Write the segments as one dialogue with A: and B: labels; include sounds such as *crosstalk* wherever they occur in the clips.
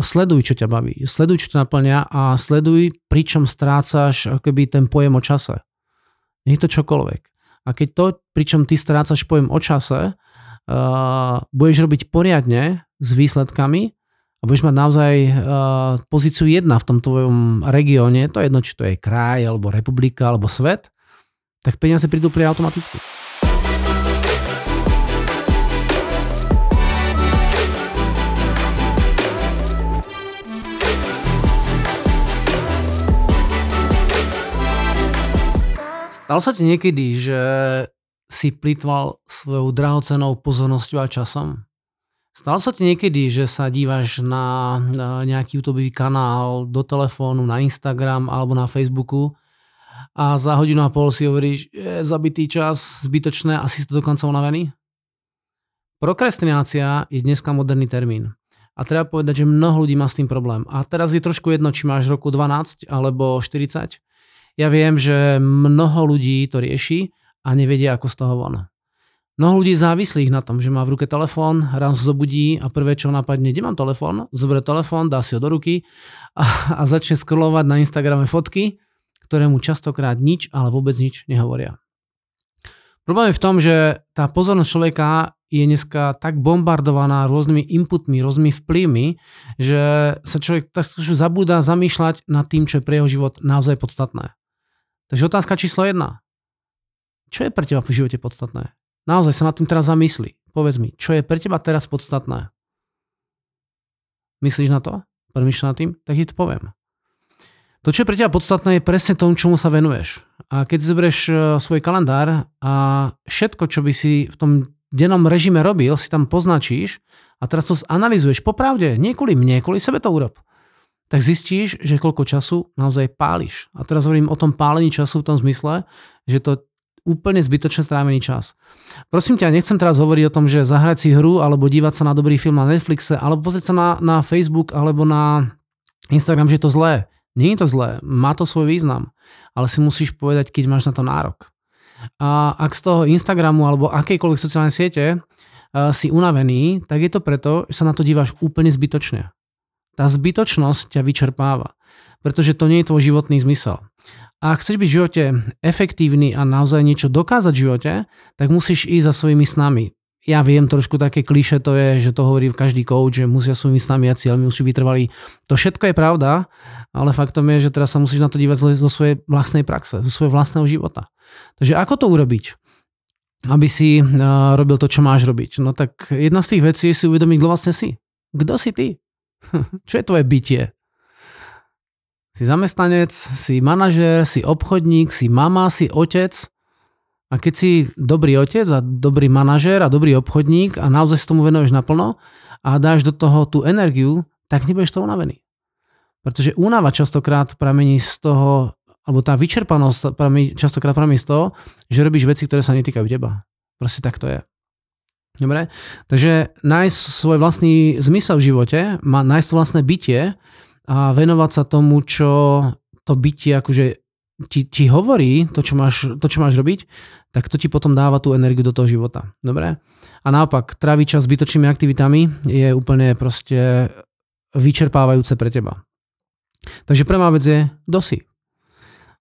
A: sleduj, čo ťa baví, sleduj, čo ťa naplňa a sleduj, pričom strácaš keby ten pojem o čase. Nie je to čokoľvek. A keď to, pričom ty strácaš pojem o čase, uh, budeš robiť poriadne s výsledkami a budeš mať naozaj uh, pozíciu jedna v tom tvojom regióne, to je jedno, či to je kraj, alebo republika, alebo svet, tak peniaze prídu pri automaticky. Stalo sa ti niekedy, že si plýtval svojou drahocenou pozornosťou a časom? Stalo sa ti niekedy, že sa díváš na, nejaký YouTube kanál, do telefónu, na Instagram alebo na Facebooku a za hodinu a pol si hovoríš, je zabitý čas, zbytočné, asi si to dokonca unavený? Prokrastinácia je dneska moderný termín. A treba povedať, že mnoho ľudí má s tým problém. A teraz je trošku jedno, či máš roku 12 alebo 40. Ja viem, že mnoho ľudí to rieši a nevedia, ako z toho von. Mnoho ľudí závislých na tom, že má v ruke telefón, sa zobudí a prvé, čo napadne, kde mám telefón, zoberie telefón, dá si ho do ruky a, a začne scrollovať na Instagrame fotky, ktoré mu častokrát nič, ale vôbec nič nehovoria. Problém je v tom, že tá pozornosť človeka je dneska tak bombardovaná rôznymi inputmi, rôznymi vplyvmi, že sa človek tak zabúda zamýšľať nad tým, čo je pre jeho život naozaj podstatné. Takže otázka číslo jedna. Čo je pre teba v živote podstatné? Naozaj sa nad tým teraz zamysli. Povedz mi, čo je pre teba teraz podstatné? Myslíš na to? Premýšľaš nad tým? Tak ti to poviem. To, čo je pre teba podstatné, je presne tomu, čomu sa venuješ. A keď zoberieš e, svoj kalendár a všetko, čo by si v tom dennom režime robil, si tam poznačíš a teraz to analizuješ. Popravde, nie kvôli mne, kvôli sebe to urob. Tak zistíš, že koľko času naozaj páliš. A teraz hovorím o tom pálení času v tom zmysle, že to úplne zbytočne strávený čas. Prosím ťa, nechcem teraz hovoriť o tom, že zahrať si hru alebo dívať sa na dobrý film na Netflixe alebo pozrieť sa na, na Facebook alebo na Instagram, že je to zlé. Nie je to zlé, má to svoj význam, ale si musíš povedať, keď máš na to nárok. A ak z toho Instagramu alebo akejkoľvek sociálnej siete uh, si unavený, tak je to preto, že sa na to díváš úplne zbytočne. Tá zbytočnosť ťa vyčerpáva, pretože to nie je tvoj životný zmysel. A ak chceš byť v živote efektívny a naozaj niečo dokázať v živote, tak musíš ísť za svojimi snami. Ja viem, trošku také kliše to je, že to hovorí každý coach, že musia svojimi snami a cieľmi musí byť trvalí. To všetko je pravda, ale faktom je, že teraz sa musíš na to dívať zo svojej vlastnej praxe, zo svojho vlastného života. Takže ako to urobiť? aby si robil to, čo máš robiť. No tak jedna z tých vecí je si uvedomiť, kto vlastne si. Kto si ty? *laughs* čo je tvoje bytie? Si zamestnanec, si manažér, si obchodník, si mama, si otec. A keď si dobrý otec a dobrý manažér a dobrý obchodník a naozaj si tomu venuješ naplno a dáš do toho tú energiu, tak nebudeš to unavený. Pretože únava častokrát pramení z toho, alebo tá vyčerpanosť pramení, častokrát pramení z toho, že robíš veci, ktoré sa netýkajú teba. Proste tak to je. Dobre? Takže nájsť svoj vlastný zmysel v živote, nájsť to vlastné bytie, a venovať sa tomu, čo to bytie akože ti, ti hovorí, to čo, máš, to, čo máš robiť, tak to ti potom dáva tú energiu do toho života. Dobre? A naopak, tráviť čas zbytočnými aktivitami je úplne proste vyčerpávajúce pre teba. Takže prvá vec je, kto si.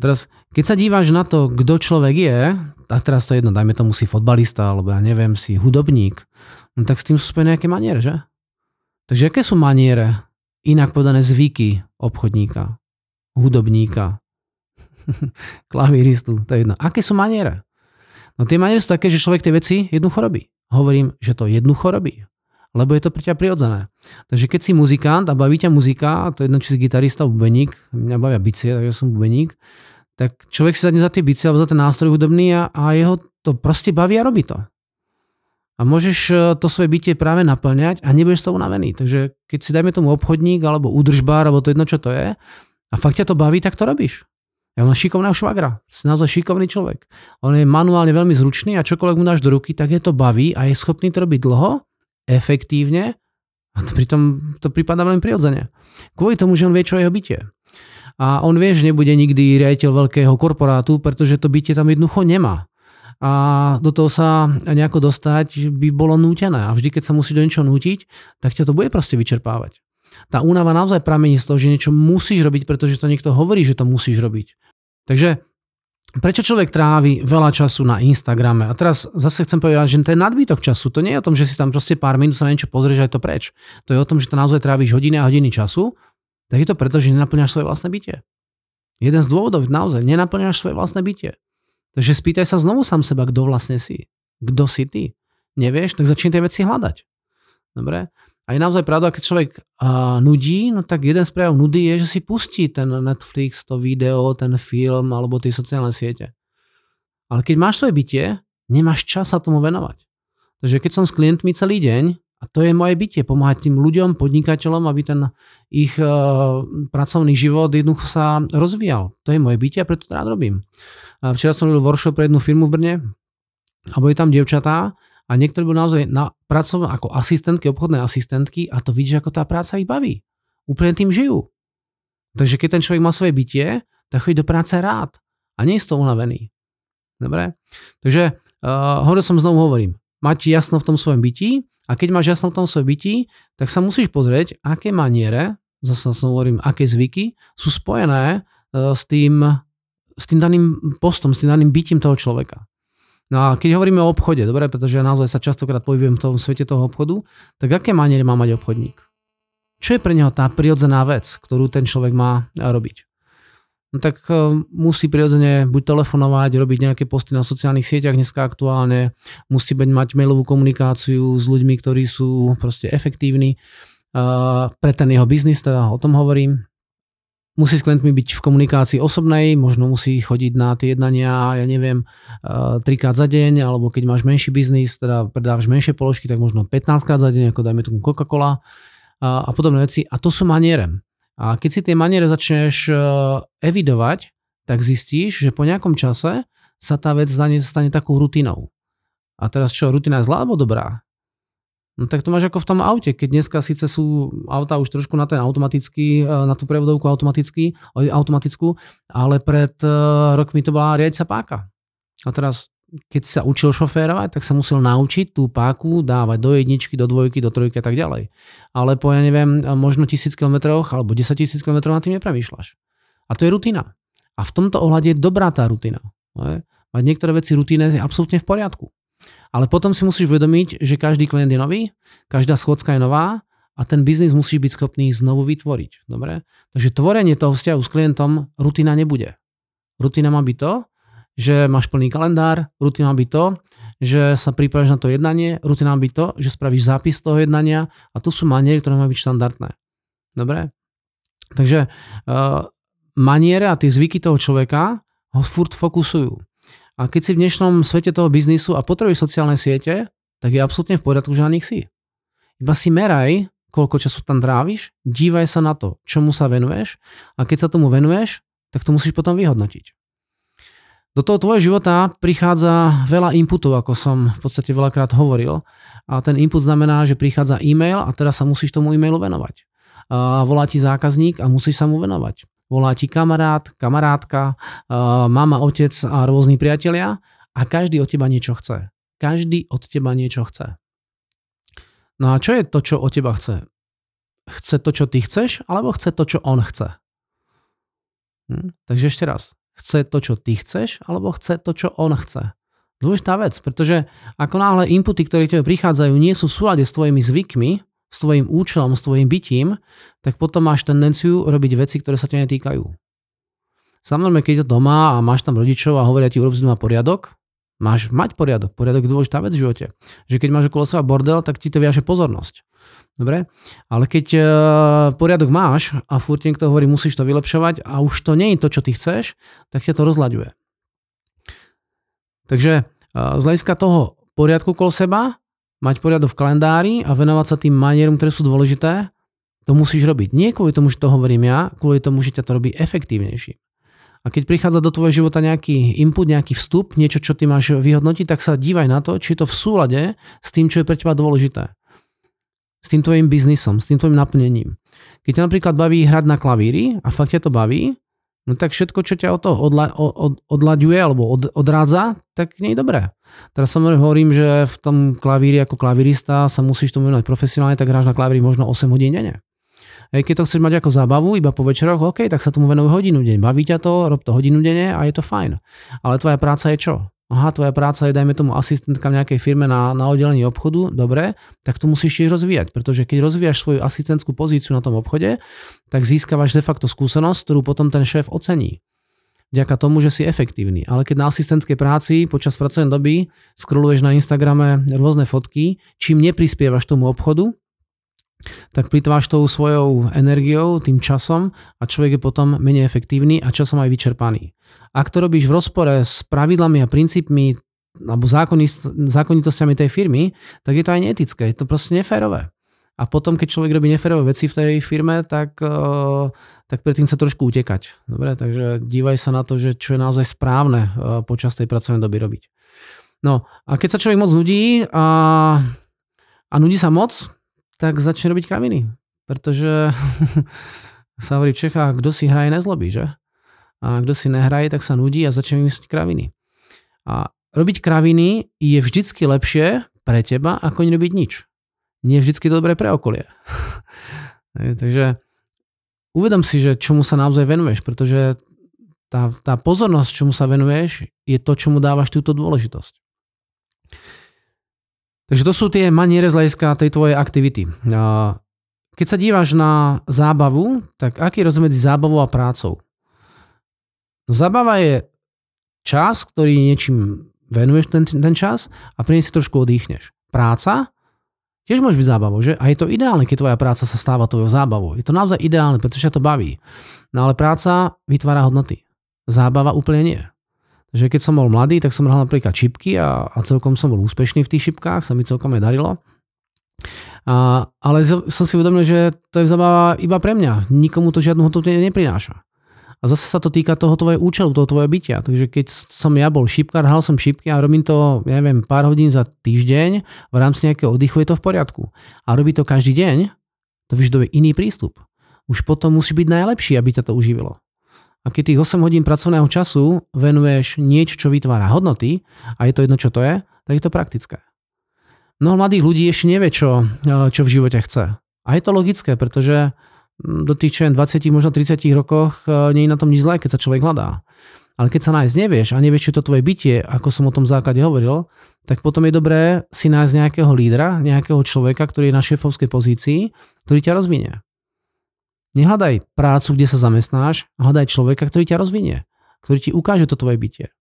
A: Teraz, keď sa díváš na to, kto človek je, a teraz to jedno, dajme tomu si fotbalista, alebo ja neviem, si hudobník, no tak s tým sú spojené nejaké maniere, že? Takže aké sú maniere inak povedané zvyky obchodníka, hudobníka, *laughs* klavíristu, to je jedno. Aké sú maniere? No tie maniere sú také, že človek tie veci jednoducho robí. Hovorím, že to jednoducho robí. Lebo je to pre ťa prirodzené. Takže keď si muzikant a baví ťa muzika, to je jedno, či si gitarista, bubeník, mňa bavia bicie, takže som bubeník, tak človek si zadne za tie bicie alebo za ten nástroj hudobný a, a jeho to proste baví a robí to a môžeš e, to svoje bytie práve naplňať a nebudeš toho unavený. Takže keď si dajme tomu obchodník alebo údržbár, alebo to jedno, čo to je, a fakt ťa to baví, tak to robíš. Ja mám šikovného švagra, si naozaj šikovný človek. On je manuálne veľmi zručný a čokoľvek mu dáš do ruky, tak je to baví a je schopný to robiť dlho, efektívne a to pritom to prípada veľmi prirodzene. Kvôli tomu, že on vie, čo je jeho bytie. A on vie, že nebude nikdy riaditeľ veľkého korporátu, pretože to bytie tam jednoducho nemá a do toho sa nejako dostať by bolo nútené. A vždy, keď sa musí do niečoho nútiť, tak ťa to bude proste vyčerpávať. tá únava naozaj pramení z toho, že niečo musíš robiť, pretože to niekto hovorí, že to musíš robiť. Takže prečo človek trávi veľa času na Instagrame? A teraz zase chcem povedať, že je nadbytok času. To nie je o tom, že si tam proste pár minút sa na niečo pozrieš a je to preč. To je o tom, že to naozaj tráviš hodiny a hodiny času, tak je to preto, že nenaplňaš svoje vlastné bytie. Jeden z dôvodov naozaj, nenaplňaš svoje vlastné bytie. Takže spýtaj sa znovu sám seba, kto vlastne si. Kto si ty? Nevieš, tak začni tie veci hľadať. Dobre? A je naozaj pravda, keď človek uh, nudí, no tak jeden z prejav nudy je, že si pustí ten Netflix, to video, ten film alebo tie sociálne siete. Ale keď máš svoje bytie, nemáš čas sa tomu venovať. Takže keď som s klientmi celý deň, a to je moje bytie, pomáhať tým ľuďom, podnikateľom, aby ten ich uh, pracovný život jednoducho sa rozvíjal. To je moje bytie a preto to rád robím. Uh, včera som robil workshop pre jednu firmu v Brne a boli tam dievčatá a niektorí boli naozaj na pracovnom ako asistentky, obchodné asistentky a to vidíš, ako tá práca ich baví. Úplne tým žijú. Takže keď ten človek má svoje bytie, tak chodí do práce rád a nie je z toho unavený. Dobre? Takže uh, hovoril som znovu hovorím, mať jasno v tom svojom bytí a keď máš jasno v tom svojom bytí, tak sa musíš pozrieť, aké maniere, zase som hovorím, aké zvyky sú spojené uh, s tým, s tým daným postom, s tým daným bytím toho človeka. No a keď hovoríme o obchode, dobre, pretože ja naozaj sa častokrát pohybujem v tom svete toho obchodu, tak aké maniere má mať obchodník? Čo je pre neho tá prirodzená vec, ktorú ten človek má robiť? No tak uh, musí prirodzene buď telefonovať, robiť nejaké posty na sociálnych sieťach dneska aktuálne, musí byť mať mailovú komunikáciu s ľuďmi, ktorí sú proste efektívni uh, pre ten jeho biznis, teda o tom hovorím musí s klientmi byť v komunikácii osobnej, možno musí chodiť na tie jednania, ja neviem, eh, trikrát za deň, alebo keď máš menší biznis, teda predávaš menšie položky, tak možno 15 krát za deň, ako dajme tomu Coca-Cola a podobné veci. A to sú maniere. A keď si tie maniere začneš eh, evidovať, tak zistíš, že po nejakom čase sa tá vec stane, takou rutinou. A teraz čo, rutina je zlá alebo dobrá? No tak to máš ako v tom aute, keď dneska síce sú auta už trošku na ten automatický, e, na tú prevodovku automatický, automatickú, ale pred e, rokmi to bola riadiaca páka. A teraz, keď sa učil šoférovať, tak sa musel naučiť tú páku dávať do jedničky, do dvojky, do trojky a tak ďalej. Ale po, ja neviem, možno tisíc kilometroch alebo 10 tisíc kilometrov na tým nepremýšľaš. A to je rutina. A v tomto ohľade je dobrá tá rutina. Mať niektoré veci rutíne je absolútne v poriadku. Ale potom si musíš uvedomiť, že každý klient je nový, každá schôdzka je nová a ten biznis musí byť schopný znovu vytvoriť. Dobre? Takže tvorenie toho vzťahu s klientom rutina nebude. Rutina má byť to, že máš plný kalendár, rutina byť to, že sa pripravíš na to jednanie, rutina byť to, že spravíš zápis toho jednania a to sú maniery, ktoré má byť štandardné. Dobre? Takže uh, maniere a tie zvyky toho človeka ho furt fokusujú. A keď si v dnešnom svete toho biznisu a potrebuješ sociálne siete, tak je absolútne v poriadku, že na nich si. Iba si meraj, koľko času tam tráviš, dívaj sa na to, čomu sa venuješ a keď sa tomu venuješ, tak to musíš potom vyhodnotiť. Do toho tvojho života prichádza veľa inputov, ako som v podstate veľakrát hovoril. A ten input znamená, že prichádza e-mail a teraz sa musíš tomu e-mailu venovať. A volá ti zákazník a musíš sa mu venovať volá ti kamarát, kamarátka, mama, otec a rôzni priatelia a každý od teba niečo chce. Každý od teba niečo chce. No a čo je to, čo od teba chce? Chce to, čo ty chceš, alebo chce to, čo on chce? Hm? Takže ešte raz. Chce to, čo ty chceš, alebo chce to, čo on chce? Dôležitá vec, pretože ako náhle inputy, ktoré tebe prichádzajú, nie sú v súlade s tvojimi zvykmi, s tvojim účelom, s tvojim bytím, tak potom máš tendenciu robiť veci, ktoré sa ťa netýkajú. Samozrejme, keď je doma a máš tam rodičov a hovoria ti, urob doma poriadok, máš mať poriadok. Poriadok je dôležitá vec v živote. Že keď máš okolo seba bordel, tak ti to viaže pozornosť. Dobre? Ale keď uh, poriadok máš a furt niekto hovorí, musíš to vylepšovať a už to nie je to, čo ty chceš, tak ťa to rozlaďuje. Takže uh, z hľadiska toho poriadku okolo seba mať poriadok v kalendári a venovať sa tým manierom, ktoré sú dôležité, to musíš robiť. Nie kvôli tomu, že to hovorím ja, kvôli tomu, že ťa to robí efektívnejší. A keď prichádza do tvojho života nejaký input, nejaký vstup, niečo, čo ty máš vyhodnotiť, tak sa dívaj na to, či je to v súlade s tým, čo je pre teba dôležité. S tým tvojim biznisom, s tým tvojim naplnením. Keď ťa napríklad baví hrať na klavíri a fakt ťa to baví, no tak všetko, čo ťa od toho odla, od, odlaďuje alebo od, odrádza, tak nie je dobré. Teraz samozrejme hovorím, že v tom klavíri ako klavírista sa musíš tomu venovať profesionálne, tak hráš na klavíri možno 8 hodín denne. Aj keď to chceš mať ako zábavu, iba po večeroch, OK, tak sa tomu venuj hodinu deň. Baví ťa to, rob to hodinu denne a je to fajn. Ale tvoja práca je čo? Aha, tvoja práca je, dajme tomu, asistentka v nejakej firme na, na oddelení obchodu, dobre, tak to musíš tiež rozvíjať, pretože keď rozvíjaš svoju asistentskú pozíciu na tom obchode, tak získavaš de facto skúsenosť, ktorú potom ten šéf ocení vďaka tomu, že si efektívny. Ale keď na asistentskej práci počas pracovnej doby scrolluješ na Instagrame rôzne fotky, čím neprispievaš tomu obchodu, tak plitváš tou svojou energiou, tým časom a človek je potom menej efektívny a časom aj vyčerpaný. Ak to robíš v rozpore s pravidlami a princípmi alebo zákonitostiami tej firmy, tak je to aj neetické, je to proste neférové. A potom, keď človek robí neférové veci v tej firme, tak, eh, tak predtým sa trošku utekať. Dobre, takže dívaj sa na to, že čo je naozaj správne eh, počas tej pracovnej doby robiť. No a keď sa človek moc nudí a, a nudí sa moc, tak začne robiť kraviny. Pretože *laughs* sa hovorí v Čechách, kto si hraje, nezlobí, že? A kto si nehraje, tak sa nudí a začne vymyslieť kraviny. A robiť kraviny je vždycky lepšie pre teba, ako nerobiť nič nie je vždy dobré pre okolie. *laughs* Takže uvedom si, že čomu sa naozaj venuješ, pretože tá, tá pozornosť, čomu sa venuješ, je to, čomu dávaš túto dôležitosť. Takže to sú tie maniere z hľadiska tej tvojej aktivity. Keď sa díváš na zábavu, tak aký je rozdiel zábavou a prácou? No, zábava je čas, ktorý niečím venuješ ten, ten čas a pri si trošku oddychneš. Práca Tiež môže byť zábavou, že? A je to ideálne, keď tvoja práca sa stáva tvojou zábavou. Je to naozaj ideálne, pretože ťa to baví. No ale práca vytvára hodnoty. Zábava úplne nie. Takže keď som bol mladý, tak som hral napríklad čipky a, a celkom som bol úspešný v tých šipkách, sa mi celkom aj darilo. A, ale som si uvedomil, že to je zábava iba pre mňa. Nikomu to žiadnu hodnotu neprináša. A zase sa to týka toho tvojho účelu, toho tvojho bytia. Takže keď som ja bol šipkár, hral som šipky a robím to, ja neviem, pár hodín za týždeň, v rámci nejakého oddychu je to v poriadku. A robí to každý deň, to vyžaduje iný prístup. Už potom musí byť najlepší, aby ťa to uživilo. A keď tých 8 hodín pracovného času venuješ niečo, čo vytvára hodnoty, a je to jedno, čo to je, tak je to praktické. Mnoho mladých ľudí ešte nevie, čo, čo v živote chce. A je to logické, pretože do tých čo 20, možno 30 rokoch e, nie je na tom nič zlé, keď sa človek hľadá. Ale keď sa nájsť nevieš a nevieš, čo to tvoje bytie, ako som o tom základe hovoril, tak potom je dobré si nájsť nejakého lídra, nejakého človeka, ktorý je na šéfovskej pozícii, ktorý ťa rozvinie. Nehľadaj prácu, kde sa zamestnáš, hľadaj človeka, ktorý ťa rozvinie, ktorý ti ukáže to tvoje bytie.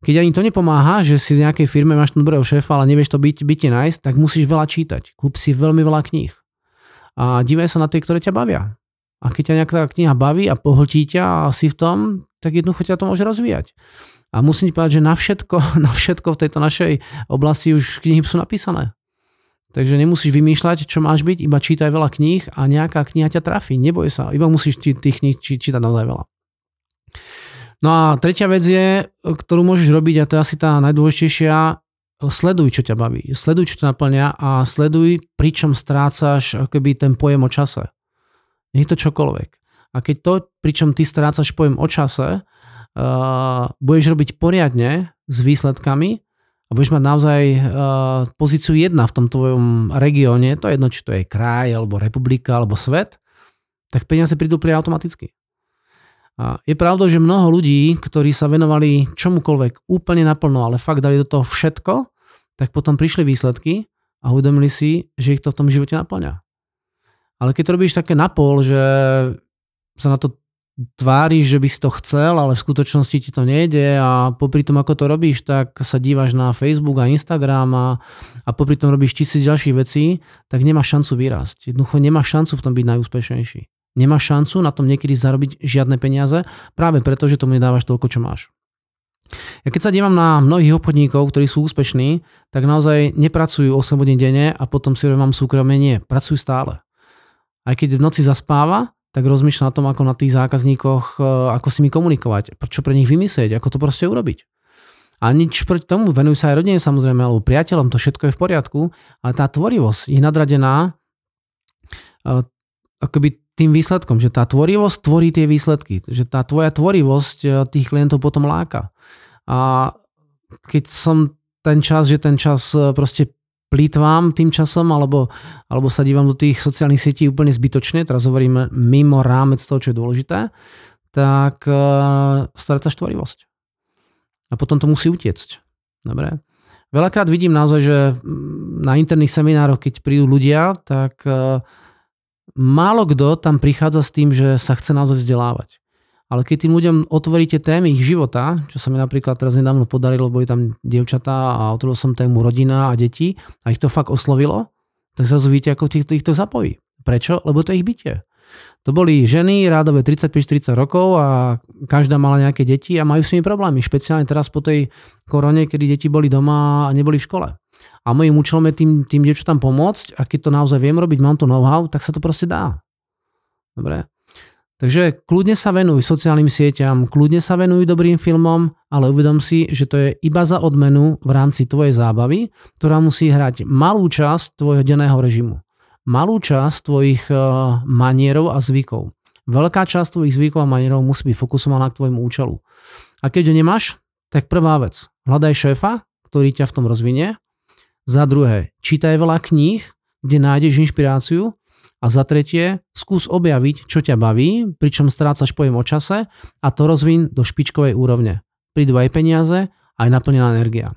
A: Keď ani to nepomáha, že si v nejakej firme máš dobrého šéfa, ale nevieš to byť, bytie nájsť, tak musíš veľa čítať. Kúp si veľmi veľa kníh a dívaj sa na tie, ktoré ťa bavia. A keď ťa nejaká kniha baví a pohltí ťa a si v tom, tak jednoducho ťa to môže rozvíjať. A musím ti povedať, že na všetko, *laughs* na všetko v tejto našej oblasti už knihy sú napísané. Takže nemusíš vymýšľať, čo máš byť, iba čítaj veľa kníh a nejaká kniha ťa trafí. Neboj sa, iba musíš tých kníh čítať naozaj veľa. No a tretia vec je, ktorú môžeš robiť, a to je asi tá najdôležitejšia, sleduj, čo ťa baví, sleduj, čo ťa naplňa a sleduj, pričom strácaš keby ten pojem o čase. Nech to čokoľvek. A keď to, pričom ty strácaš pojem o čase, uh, budeš robiť poriadne s výsledkami a budeš mať naozaj uh, pozíciu jedna v tom tvojom regióne, to je jedno, či to je kraj, alebo republika, alebo svet, tak peniaze prídu pri automaticky. A je pravdou, že mnoho ľudí, ktorí sa venovali čomukoľvek úplne naplno, ale fakt dali do toho všetko, tak potom prišli výsledky a uvedomili si, že ich to v tom živote naplňa. Ale keď to robíš také napol, že sa na to tváriš, že by si to chcel, ale v skutočnosti ti to nejde a popri tom, ako to robíš, tak sa dívaš na Facebook a Instagram a, a popri tom robíš tisíc ďalších vecí, tak nemáš šancu vyrásť. Jednoducho nemáš šancu v tom byť najúspešnejší. Nemá šancu na tom niekedy zarobiť žiadne peniaze, práve preto, že tomu nedávaš toľko, čo máš. Ja keď sa dívam na mnohých obchodníkov, ktorí sú úspešní, tak naozaj nepracujú 8 hodín denne a potom si mám súkromie, nie, pracujú stále. Aj keď v noci zaspáva, tak rozmýšľa na tom, ako na tých zákazníkoch, e, ako s nimi komunikovať, čo pre nich vymyslieť, ako to proste urobiť. A nič proti tomu, venujú sa aj rodine samozrejme, alebo priateľom, to všetko je v poriadku, ale tá tvorivosť je nadradená e, akoby tým výsledkom, že tá tvorivosť tvorí tie výsledky, že tá tvoja tvorivosť eh, tých klientov potom láka. A keď som ten čas, že ten čas proste plýtvám tým časom, alebo, alebo sa dívam do tých sociálnych sietí úplne zbytočne, teraz hovorím mimo rámec toho, čo je dôležité, tak uh, strácaš tvorivosť. A potom to musí utiecť. Dobre? Veľakrát vidím naozaj, že na interných seminároch, keď prídu ľudia, tak uh, málo kto tam prichádza s tým, že sa chce naozaj vzdelávať. Ale keď tým ľuďom otvoríte témy ich života, čo sa mi napríklad teraz nedávno podarilo, boli tam dievčatá a otvoril som tému rodina a deti a ich to fakt oslovilo, tak zrazu vidíte, ako ich, ich to zapojí. Prečo? Lebo to je ich bytie. To boli ženy rádové 35-40 rokov a každá mala nejaké deti a majú s nimi problémy. Špeciálne teraz po tej korone, kedy deti boli doma a neboli v škole. A mojím účelom je tým, tým dievčatám pomôcť a keď to naozaj viem robiť, mám to know-how, tak sa to proste dá. Dobre. Takže kľudne sa venuj sociálnym sieťam, kľudne sa venuj dobrým filmom, ale uvedom si, že to je iba za odmenu v rámci tvojej zábavy, ktorá musí hrať malú časť tvojho denného režimu. Malú časť tvojich uh, manierov a zvykov. Veľká časť tvojich zvykov a manierov musí byť fokusovaná k tvojmu účelu. A keď ho nemáš, tak prvá vec, hľadaj šéfa, ktorý ťa v tom rozvinie. Za druhé, čítaj veľa kníh, kde nájdeš inšpiráciu a za tretie, skús objaviť, čo ťa baví, pričom strácaš pojem o čase a to rozvin do špičkovej úrovne. Prídu aj peniaze, aj naplnená energia.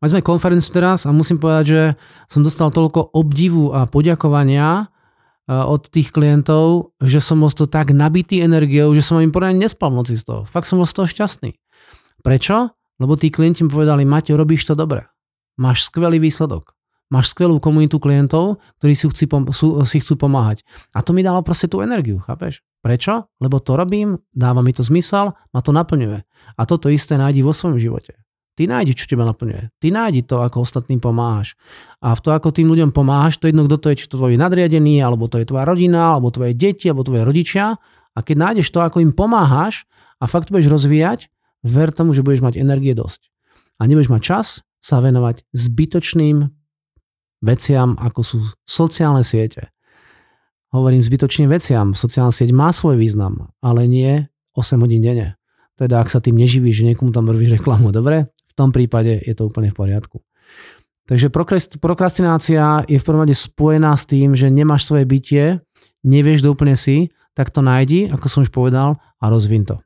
A: Mali sme konferenciu teraz a musím povedať, že som dostal toľko obdivu a poďakovania e, od tých klientov, že som bol to tak nabitý energiou, že som im poriadne nespal noci z toho. Fakt som bol z toho šťastný. Prečo? Lebo tí klienti mi povedali, Maťo, robíš to dobre. Máš skvelý výsledok máš skvelú komunitu klientov, ktorí si, chci, sú, si chcú pomáhať. A to mi dalo proste tú energiu, chápeš? Prečo? Lebo to robím, dáva mi to zmysel, ma to naplňuje. A toto isté nájdi vo svojom živote. Ty nájdi, čo teba naplňuje. Ty nájdi to, ako ostatným pomáhaš. A v to, ako tým ľuďom pomáhaš, to jedno, kto to je, či to tvoj nadriadený, alebo to je tvoja rodina, alebo tvoje deti, alebo tvoje rodičia. A keď nájdeš to, ako im pomáhaš a fakt budeš rozvíjať, ver tomu, že budeš mať energie dosť. A nebudeš mať čas sa venovať zbytočným veciam, ako sú sociálne siete. Hovorím zbytočne veciam. Sociálna sieť má svoj význam, ale nie 8 hodín denne. Teda ak sa tým neživíš, že niekomu tam robíš reklamu, dobre? V tom prípade je to úplne v poriadku. Takže prokrastinácia je v prvom rade spojená s tým, že nemáš svoje bytie, nevieš, kto úplne si, tak to nájdi, ako som už povedal, a rozvin to.